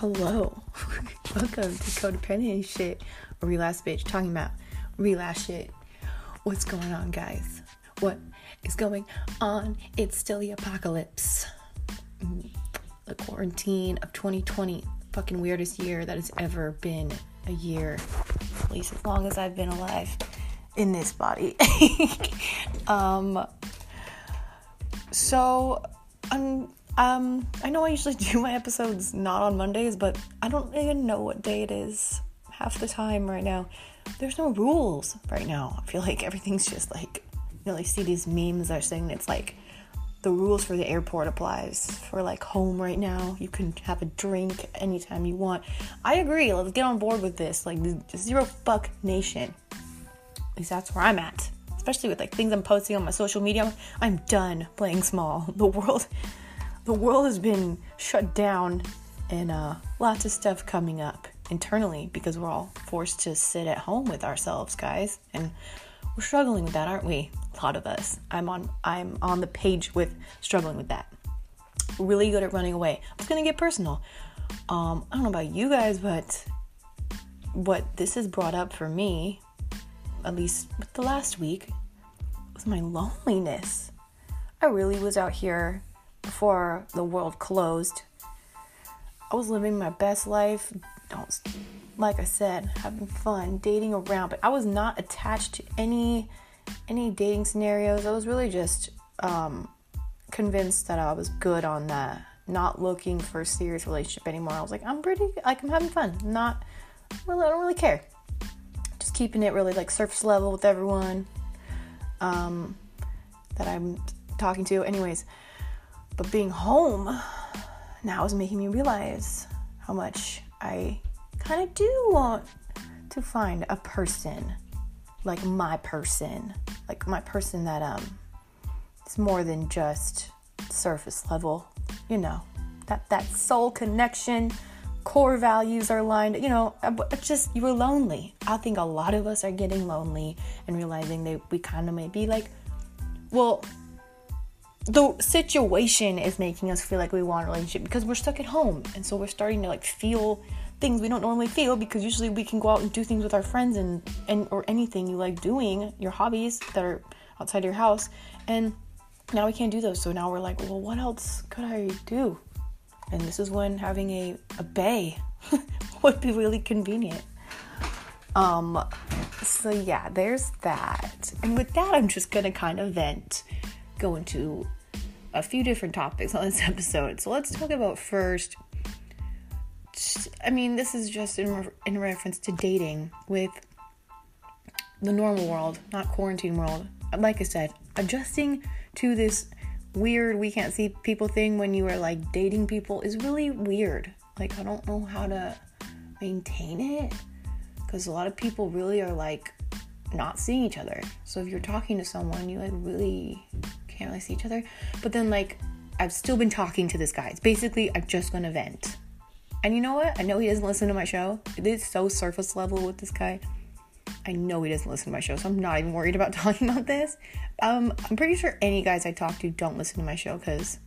Hello. Welcome to Codependent Shit, or Relapse Bitch, talking about relapse shit. What's going on, guys? What is going on? It's still the apocalypse. Mm, The quarantine of 2020, fucking weirdest year that has ever been a year, at least as long as I've been alive in this body. um, so, um, um, I know I usually do my episodes not on Mondays, but I don't even know what day it is half the time right now. There's no rules right now. I feel like everything's just like, you know, I see these memes that are saying it's like the rules for the airport applies for like home right now. You can have a drink anytime you want. I agree. Let's get on board with this. Like zero fuck nation. At least that's where I'm at. Especially with like things I'm posting on my social media. I'm done playing small. The world the world has been shut down and uh, lots of stuff coming up internally because we're all forced to sit at home with ourselves, guys. And we're struggling with that, aren't we? A lot of us. I'm on I'm on the page with struggling with that. Really good at running away. I was gonna get personal. Um, I don't know about you guys, but what this has brought up for me, at least with the last week, was my loneliness. I really was out here before the world closed. I was living my best life. Don't, like I said, having fun, dating around, but I was not attached to any any dating scenarios. I was really just um, convinced that I was good on that. Not looking for a serious relationship anymore. I was like, I'm pretty, like, I'm having fun. Not really, I don't really care. Just keeping it really like surface level with everyone um, that I'm talking to. Anyways, but being home now is making me realize how much I kind of do want to find a person like my person, like my person that um is more than just surface level, you know. That that soul connection, core values are aligned, you know, uh, it's just you were lonely. I think a lot of us are getting lonely and realizing that we kind of may be like well, the situation is making us feel like we want a relationship because we're stuck at home. And so we're starting to like feel things we don't normally feel because usually we can go out and do things with our friends and and or anything you like doing your hobbies that are outside your house. And now we can't do those. So now we're like well what else could i do? And this is when having a, a bae would be really convenient. Um so yeah there's that. And with that i'm just gonna kind of vent go into a few different topics on this episode. So let's talk about first. I mean, this is just in, re- in reference to dating with the normal world, not quarantine world. Like I said, adjusting to this weird we can't see people thing when you are like dating people is really weird. Like, I don't know how to maintain it because a lot of people really are like not seeing each other. So if you're talking to someone, you like really can't really see each other. But then like I've still been talking to this guy. It's basically I'm just gonna vent. And you know what? I know he doesn't listen to my show. It is so surface level with this guy. I know he doesn't listen to my show, so I'm not even worried about talking about this. Um, I'm pretty sure any guys I talk to don't listen to my show because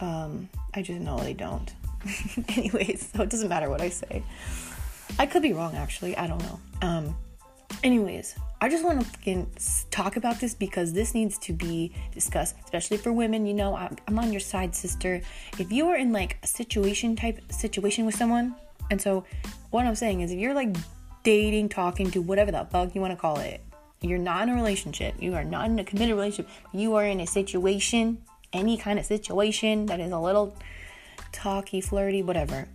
um, I just know they don't. Anyways, so it doesn't matter what I say. I could be wrong, actually. I don't know. Um, anyways, I just want to fucking talk about this because this needs to be discussed, especially for women. You know, I'm, I'm on your side, sister. If you are in like a situation type situation with someone, and so what I'm saying is, if you're like dating, talking to whatever the fuck you want to call it, you're not in a relationship, you are not in a committed relationship, you are in a situation, any kind of situation that is a little talky, flirty, whatever.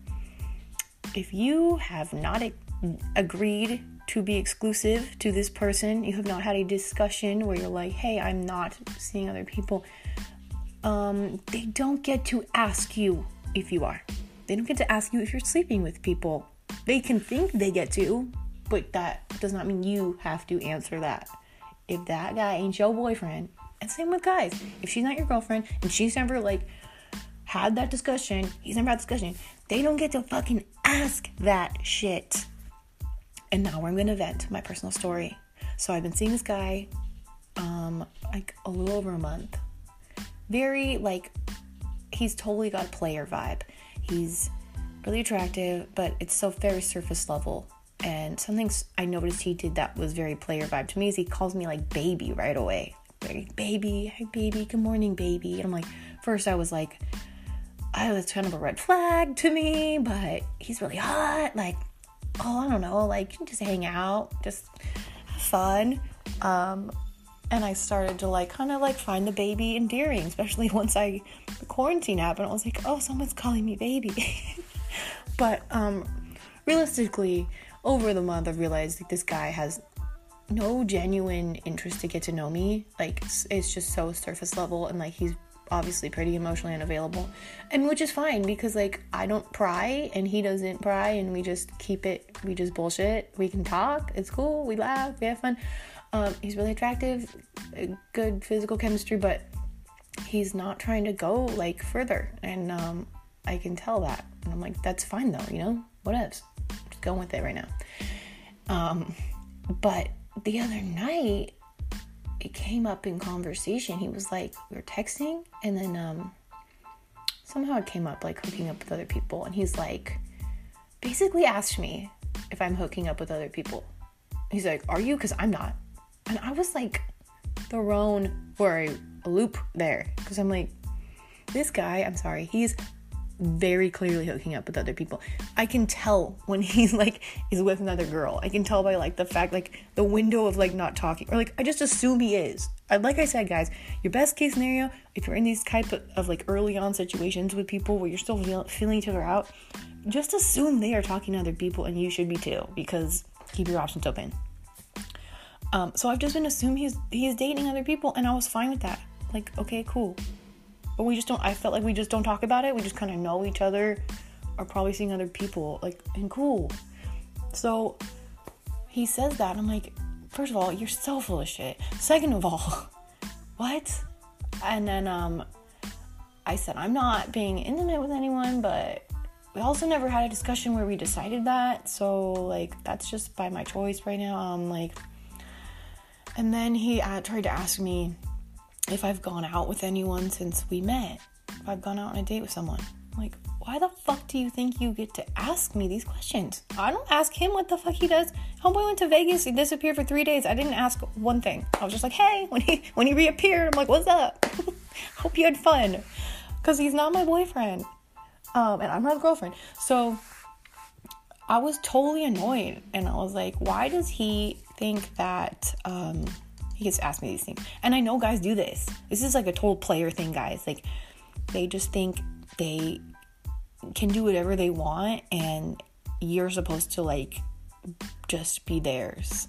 If you have not agreed to be exclusive to this person, you have not had a discussion where you're like, hey, I'm not seeing other people, um, they don't get to ask you if you are. They don't get to ask you if you're sleeping with people. They can think they get to, but that does not mean you have to answer that. If that guy ain't your boyfriend, and same with guys, if she's not your girlfriend and she's never like had that discussion, he's never had discussion, they don't get to fucking ask that shit. And now I'm gonna vent my personal story. So I've been seeing this guy um like a little over a month. Very like he's totally got a player vibe. He's really attractive, but it's so very surface level. And something I noticed he did that was very player vibe to me is he calls me like baby right away. Like, baby, hi baby, good morning, baby. And I'm like, first I was like, oh, that's kind of a red flag to me, but he's really hot. Like, oh, I don't know, like just hang out, just have fun. Um, and I started to like kind of like find the baby endearing, especially once I the quarantine happened. I was like, oh, someone's calling me baby. but um, realistically, over the month, I realized that this guy has no genuine interest to get to know me. Like it's just so surface level, and like he's obviously pretty emotionally unavailable and which is fine because like i don't pry and he doesn't pry and we just keep it we just bullshit we can talk it's cool we laugh we have fun. Um, he's really attractive good physical chemistry but he's not trying to go like further and um, i can tell that and i'm like that's fine though you know what else just going with it right now. Um, but the other night it came up in conversation. He was like, we were texting, and then um, somehow it came up like hooking up with other people. And he's like, basically asked me if I'm hooking up with other people. He's like, Are you? Because I'm not. And I was like thrown for a, loop there. Because I'm like, This guy, I'm sorry, he's very clearly hooking up with other people. I can tell when he's like is with another girl. I can tell by like the fact like the window of like not talking or like I just assume he is. like I said, guys, your best case scenario if you're in these type of, of like early on situations with people where you're still feel, feeling each other out, just assume they are talking to other people and you should be too because keep your options open. Um, so I've just been assuming he's he's dating other people and I was fine with that. Like, okay, cool but we just don't i felt like we just don't talk about it. We just kind of know each other are probably seeing other people like and cool. So he says that i'm like first of all you're so full of shit. Second of all what? And then um i said i'm not being intimate with anyone but we also never had a discussion where we decided that. So like that's just by my choice right now. Um like and then he uh, tried to ask me if I've gone out with anyone since we met, if I've gone out on a date with someone. like, why the fuck do you think you get to ask me these questions? I don't ask him what the fuck he does. Homeboy went to Vegas, he disappeared for three days. I didn't ask one thing. I was just like, hey, when he when he reappeared, I'm like, what's up? Hope you had fun. Cause he's not my boyfriend. Um, and I'm not a girlfriend. So I was totally annoyed and I was like, why does he think that um he gets asked me these things. And I know guys do this. This is like a total player thing, guys. Like they just think they can do whatever they want and you're supposed to like just be theirs.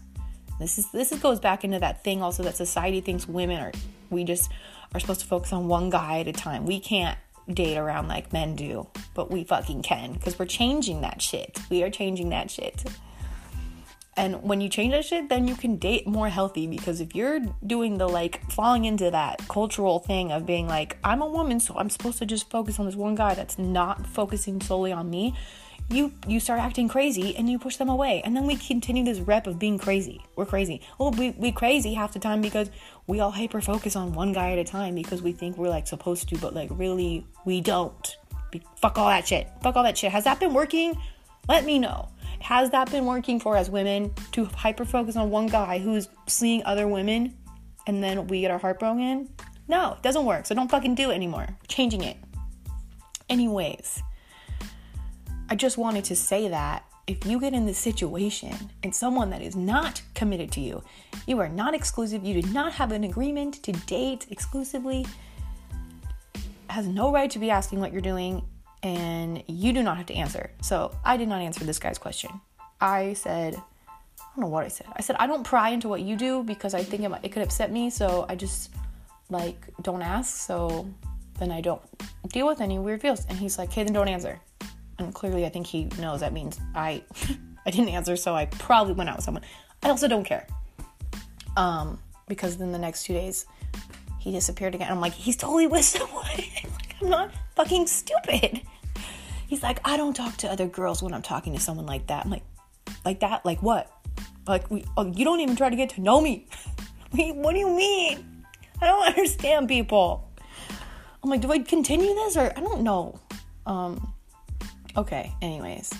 This is this is, goes back into that thing also that society thinks women are we just are supposed to focus on one guy at a time. We can't date around like men do, but we fucking can because we're changing that shit. We are changing that shit. And when you change that shit, then you can date more healthy because if you're doing the like falling into that cultural thing of being like, I'm a woman, so I'm supposed to just focus on this one guy that's not focusing solely on me, you you start acting crazy and you push them away. And then we continue this rep of being crazy. We're crazy. Well, we we crazy half the time because we all hyper focus on one guy at a time because we think we're like supposed to, but like really we don't. Fuck all that shit. Fuck all that shit. Has that been working? Let me know has that been working for us women to hyper focus on one guy who's seeing other women and then we get our heart broken? No, it doesn't work. So don't fucking do it anymore. Changing it. Anyways, I just wanted to say that if you get in this situation and someone that is not committed to you, you are not exclusive, you did not have an agreement to date exclusively, has no right to be asking what you're doing, and you do not have to answer. So I did not answer this guy's question. I said, I don't know what I said. I said, I don't pry into what you do because I think it, might, it could upset me. So I just like don't ask. So then I don't deal with any weird feels. And he's like, hey, then don't answer. And clearly, I think he knows that means I I didn't answer. So I probably went out with someone. I also don't care. Um, because then the next two days he disappeared again. I'm like, he's totally with someone. like, I'm not fucking stupid. He's like, I don't talk to other girls when I'm talking to someone like that. I'm like, like that? Like what? Like we, oh, you don't even try to get to know me. what do you mean? I don't understand people. I'm like, do I continue this or I don't know. Um, Okay, anyways.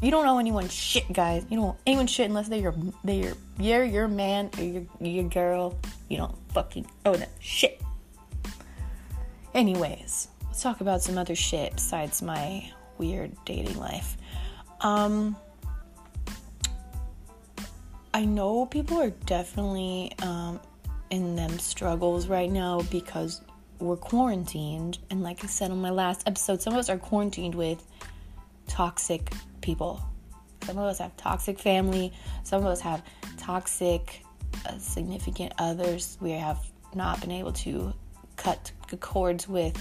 You don't know anyone shit, guys. You don't know anyone shit unless they're your they're your you're your man or your your girl. You don't fucking owe them shit. Anyways, let's talk about some other shit besides my weird dating life. Um I know people are definitely um in them struggles right now because we're quarantined and like I said on my last episode, some of us are quarantined with toxic people. Some of us have toxic family. Some of us have toxic uh, significant others. We have not been able to cut the cords with,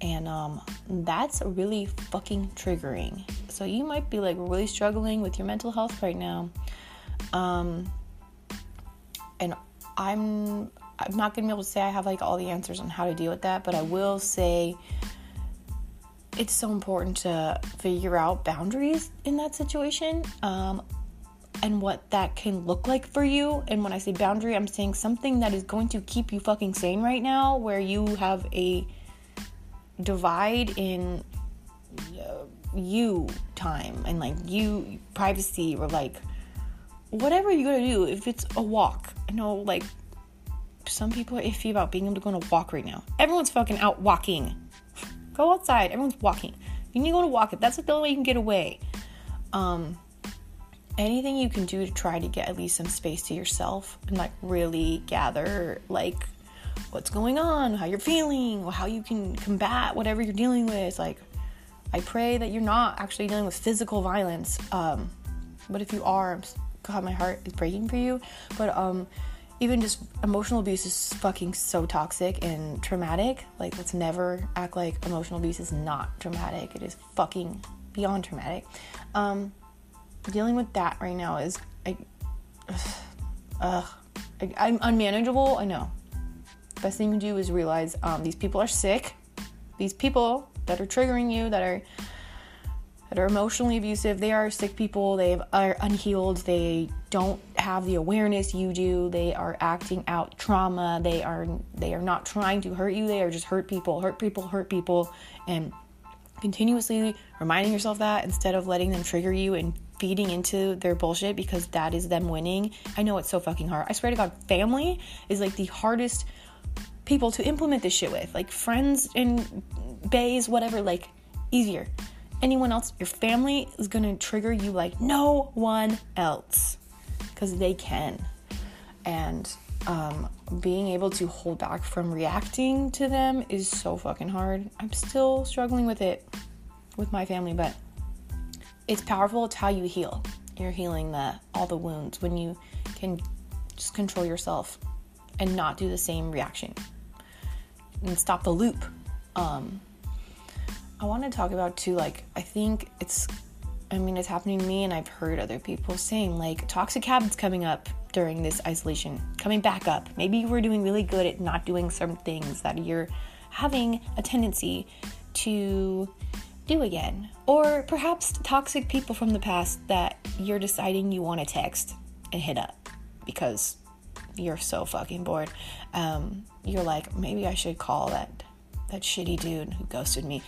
and um, that's really fucking triggering. So you might be like really struggling with your mental health right now, um, and I'm I'm not gonna be able to say I have like all the answers on how to deal with that, but I will say it's so important to figure out boundaries in that situation um, and what that can look like for you. And when I say boundary, I'm saying something that is going to keep you fucking sane right now, where you have a divide in uh, you time and like you privacy or like whatever you gotta do. If it's a walk, I know like some people are iffy about being able to go on a walk right now. Everyone's fucking out walking Go outside. Everyone's walking. You need to go to walk it. That's the only way you can get away. Um, anything you can do to try to get at least some space to yourself and like really gather like what's going on, how you're feeling, how you can combat whatever you're dealing with. Like, I pray that you're not actually dealing with physical violence. Um, but if you are, God, my heart is breaking for you. But um, even just emotional abuse is fucking so toxic and traumatic. Like, let's never act like emotional abuse is not traumatic. It is fucking beyond traumatic. Um, dealing with that right now is, I, ugh, I, I'm unmanageable. I know. Best thing you do is realize um, these people are sick. These people that are triggering you, that are that are emotionally abusive, they are sick people. They are unhealed. They don't have the awareness you do. They are acting out trauma. They are they are not trying to hurt you. They are just hurt people, hurt people, hurt people, and continuously reminding yourself that instead of letting them trigger you and feeding into their bullshit because that is them winning. I know it's so fucking hard. I swear to God, family is like the hardest people to implement this shit with. Like friends and baes, whatever, like easier anyone else, your family is to trigger you like no one else because they can. And um, being able to hold back from reacting to them is so fucking hard. I'm still struggling with it with my family, but it's powerful. It's how you heal. You're healing the all the wounds when you can just control yourself and not do the same reaction and stop the loop. Um, I want to talk about too, like, I think it's, I mean, it's happening to me, and I've heard other people saying, like, toxic habits coming up during this isolation, coming back up. Maybe you were doing really good at not doing some things that you're having a tendency to do again. Or perhaps toxic people from the past that you're deciding you want to text and hit up because you're so fucking bored. Um, you're like, maybe I should call that that shitty dude who ghosted me.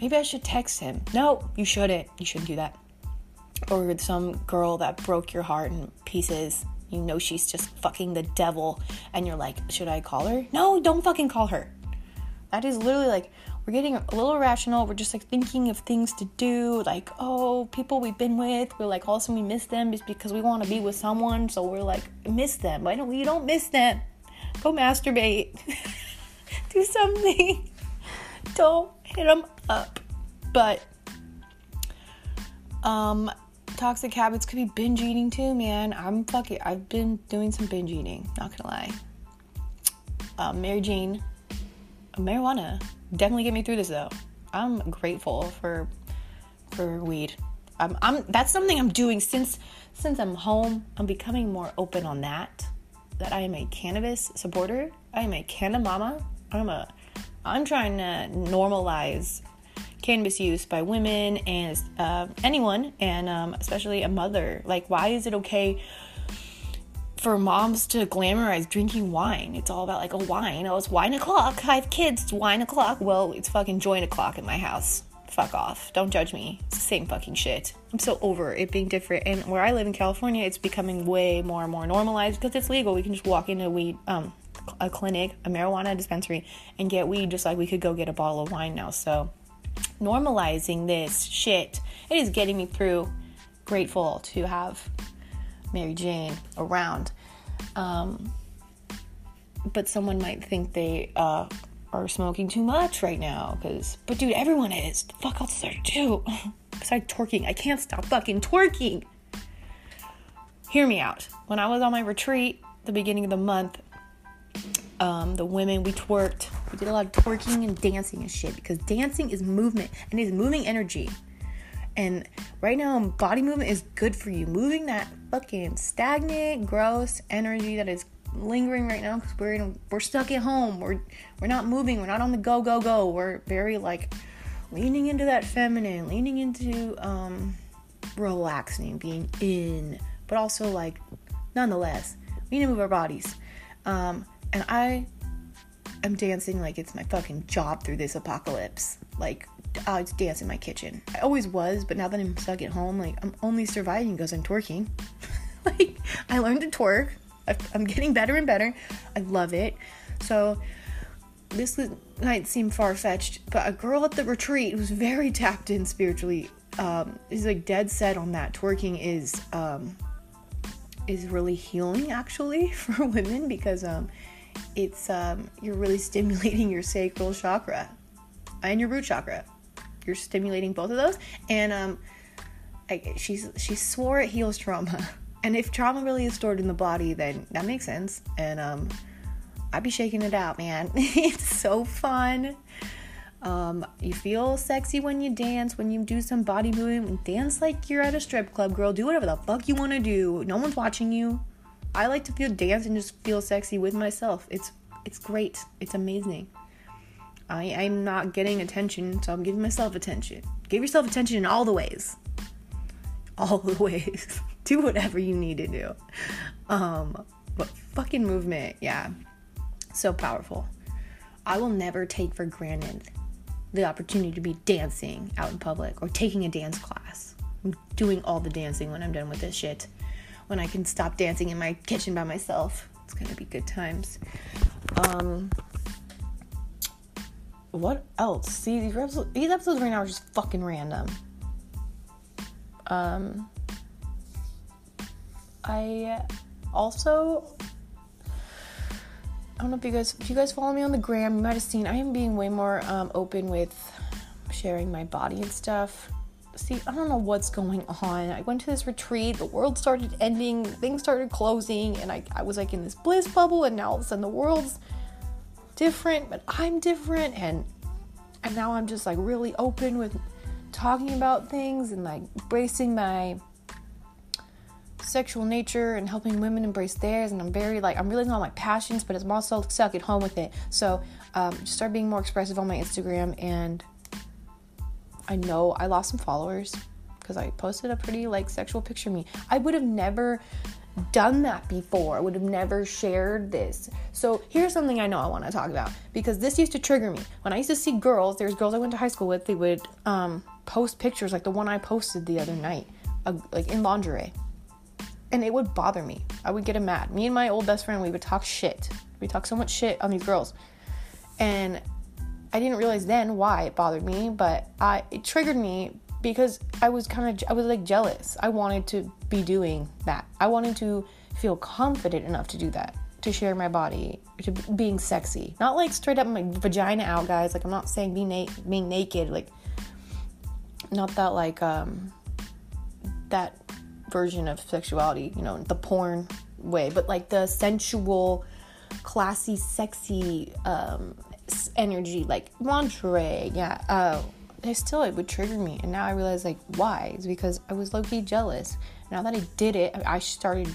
Maybe I should text him. No, you shouldn't. You shouldn't do that. Or some girl that broke your heart in pieces. You know she's just fucking the devil, and you're like, should I call her? No, don't fucking call her. That is literally like we're getting a little irrational. We're just like thinking of things to do, like, oh, people we've been with, we're like, all of a sudden we miss them just because we want to be with someone, so we're like, miss them. Why don't we don't miss them? Go masturbate. do something don't hit them up. But um toxic habits could be binge eating too, man. I'm fucking I've been doing some binge eating, not gonna lie. Um, Mary Jane, marijuana definitely get me through this though. I'm grateful for for weed. I'm, I'm that's something I'm doing since since I'm home. I'm becoming more open on that. That I am a cannabis supporter. I am a canna mama. I'm a I'm trying to normalize cannabis use by women and uh, anyone, and um, especially a mother. Like, why is it okay for moms to glamorize drinking wine? It's all about like a wine. Oh, it's wine o'clock. I have kids. It's wine o'clock. Well, it's fucking joint o'clock in my house. fuck off. Don't judge me. It's the same fucking shit. I'm so over it being different. And where I live in California, it's becoming way more and more normalized because it's legal. We can just walk into a weed um a clinic, a marijuana dispensary, and get weed just like we could go get a bottle of wine now. So normalizing this shit, it is getting me through. Grateful to have Mary Jane around. Um, but someone might think they uh, are smoking too much right now. Cause, but dude, everyone is. The fuck else is there to do? Besides twerking, I can't stop fucking twerking. Hear me out. When I was on my retreat, the beginning of the month, um, the women we twerked. We did a lot of twerking and dancing and shit because dancing is movement and is moving energy. And right now, body movement is good for you. Moving that fucking stagnant, gross energy that is lingering right now because we're in, we're stuck at home. We're we're not moving. We're not on the go go go. We're very like leaning into that feminine, leaning into um, relaxing, being in, but also like nonetheless, we need to move our bodies. Um, and I am dancing like it's my fucking job through this apocalypse. Like I was dance in my kitchen. I always was, but now that I'm stuck at home, like I'm only surviving because I'm twerking. like I learned to twerk. I'm getting better and better. I love it. So this might seem far fetched, but a girl at the retreat was very tapped in spiritually um, is like dead set on that. Twerking is um, is really healing actually for women because um, it's um, you're really stimulating your sacral chakra and your root chakra you're stimulating both of those. And um, I, she's she swore it heals trauma. And if trauma really is stored in the body, then that makes sense. And um, I'd be shaking it out, man. it's so fun. Um, you feel sexy when you dance, when you do some body movement. Dance like you're at a strip club, girl. Do whatever the fuck you want to do. No one's watching you. I like to feel dance and just feel sexy with myself. It's it's great. It's amazing. I, I'm not getting attention, so I'm giving myself attention. Give yourself attention in all the ways. All the ways. do whatever you need to do. Um, but fucking movement, yeah. So powerful. I will never take for granted the opportunity to be dancing out in public or taking a dance class. I'm doing all the dancing when I'm done with this shit. When I can stop dancing in my kitchen by myself. It's gonna be good times. Um, what else? See, these episodes, these episodes right now are just fucking random. Um, I also I don't know if you guys if you guys follow me on the gram, you might have seen I am being way more um, open with sharing my body and stuff. See, I don't know what's going on. I went to this retreat, the world started ending, things started closing, and I, I was like in this bliss bubble, and now all of a sudden the world's different, but I'm different. And and now I'm just like really open with talking about things and like embracing my sexual nature and helping women embrace theirs. And I'm very like I'm realizing all my passions but I'm also stuck at home with it. So um, just start being more expressive on my Instagram. And I know I lost some followers because I posted a pretty like sexual picture of me. I would have never done that before. Would have never shared this. So here's something I know I want to talk about because this used to trigger me. When I used to see girls, there's girls I went to high school with, they would um, post pictures like the one I posted the other night, uh, like in lingerie. And it would bother me. I would get mad. Me and my old best friend, we would talk shit. We talk so much shit on these girls. And I didn't realize then why it bothered me, but I it triggered me because I was kind of I was like jealous. I wanted to be doing that. I wanted to feel confident enough to do that, to share my body, to being sexy. Not like straight up my vagina out, guys. Like I'm not saying being na- being naked, like not that like um that version of sexuality, you know, the porn way, but like the sensual, classy, sexy um energy, like lingerie, yeah. Uh, it still it would trigger me. And now i realize like why? It's because i was low-key jealous. Now that i did it i started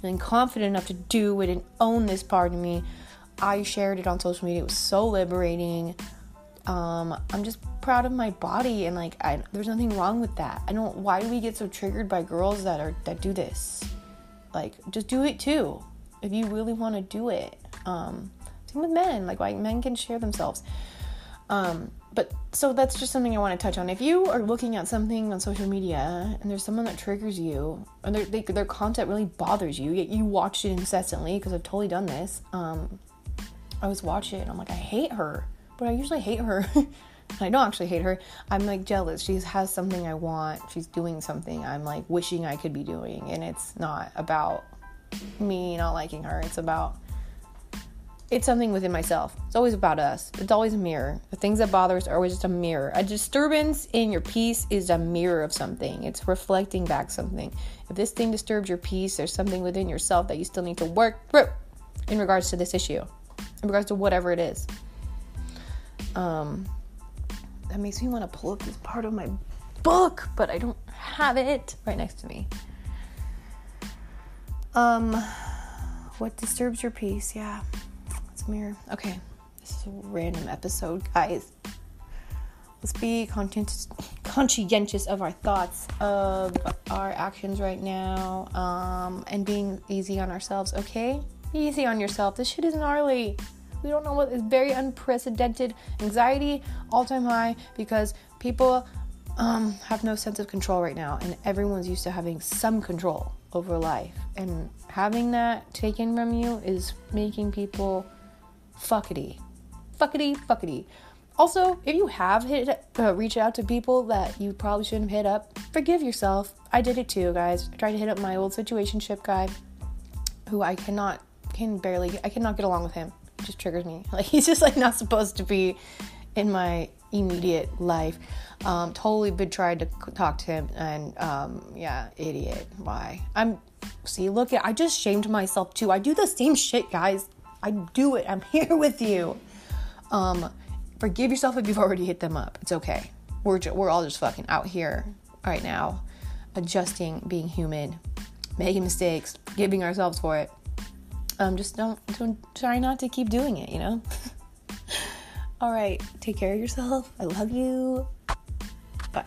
feeling confident enough to do it and own this part of me. I shared it on social media. It was so liberating. Um, i'm just proud of my body and like I, there's nothing wrong with that. I don't why do we get so triggered by girls that are that do this? Like just do it too if you really want to do it. Um, same with men. Like why men can share themselves. Um, but so that's just something I want to touch on. If you are looking at something on social media and there's someone that triggers you, and their they, their content really bothers you, yet you watch it incessantly because I've totally done this. Um, I was watching it and I'm like, I hate her, but I usually hate her. I don't actually hate her. I'm like jealous. She has something I want. She's doing something I'm like wishing I could be doing, and it's not about me not liking her. It's about it's something within myself. It's always about us. It's always a mirror. The things that bother us are always just a mirror. A disturbance in your peace is a mirror of something. It's reflecting back something. If this thing disturbs your peace, there's something within yourself that you still need to work through in regards to this issue, in regards to whatever it is. Um, that makes me want to pull up this part of my book, but I don't have it right next to me. Um, what disturbs your peace? Yeah mirror. Okay, this is a random episode, guys. Let's be conscientious, of our thoughts, of our actions right now, um, and being easy on ourselves. Okay, be easy on yourself. This shit is gnarly. We don't know what is very unprecedented anxiety, all time high, because people um, have no sense of control right now, and everyone's used to having some control over life. And having that taken from you is making people fuckity. Fuckity, fuckity. Also, if you have hit uh, reached out to people that you probably shouldn't hit up, forgive yourself. I did it too, guys. I tried to hit up my old situationship guy, who I cannot, can barely, I cannot get along with him. It just triggers me. Like he's just like not supposed to be in my immediate life. Um, totally been tried to talk to him, and um, yeah, idiot. Why? I'm see. Look at I just shamed myself too. I do the same shit, guys. I do it. I'm here with you. Um, forgive yourself if you've already hit them up. It's okay. We're ju- we're all just fucking out here right now, adjusting, being human, making mistakes, giving ourselves for it. Um, just don't don't try not to keep doing it. You know. all right. Take care of yourself. I love you. Bye.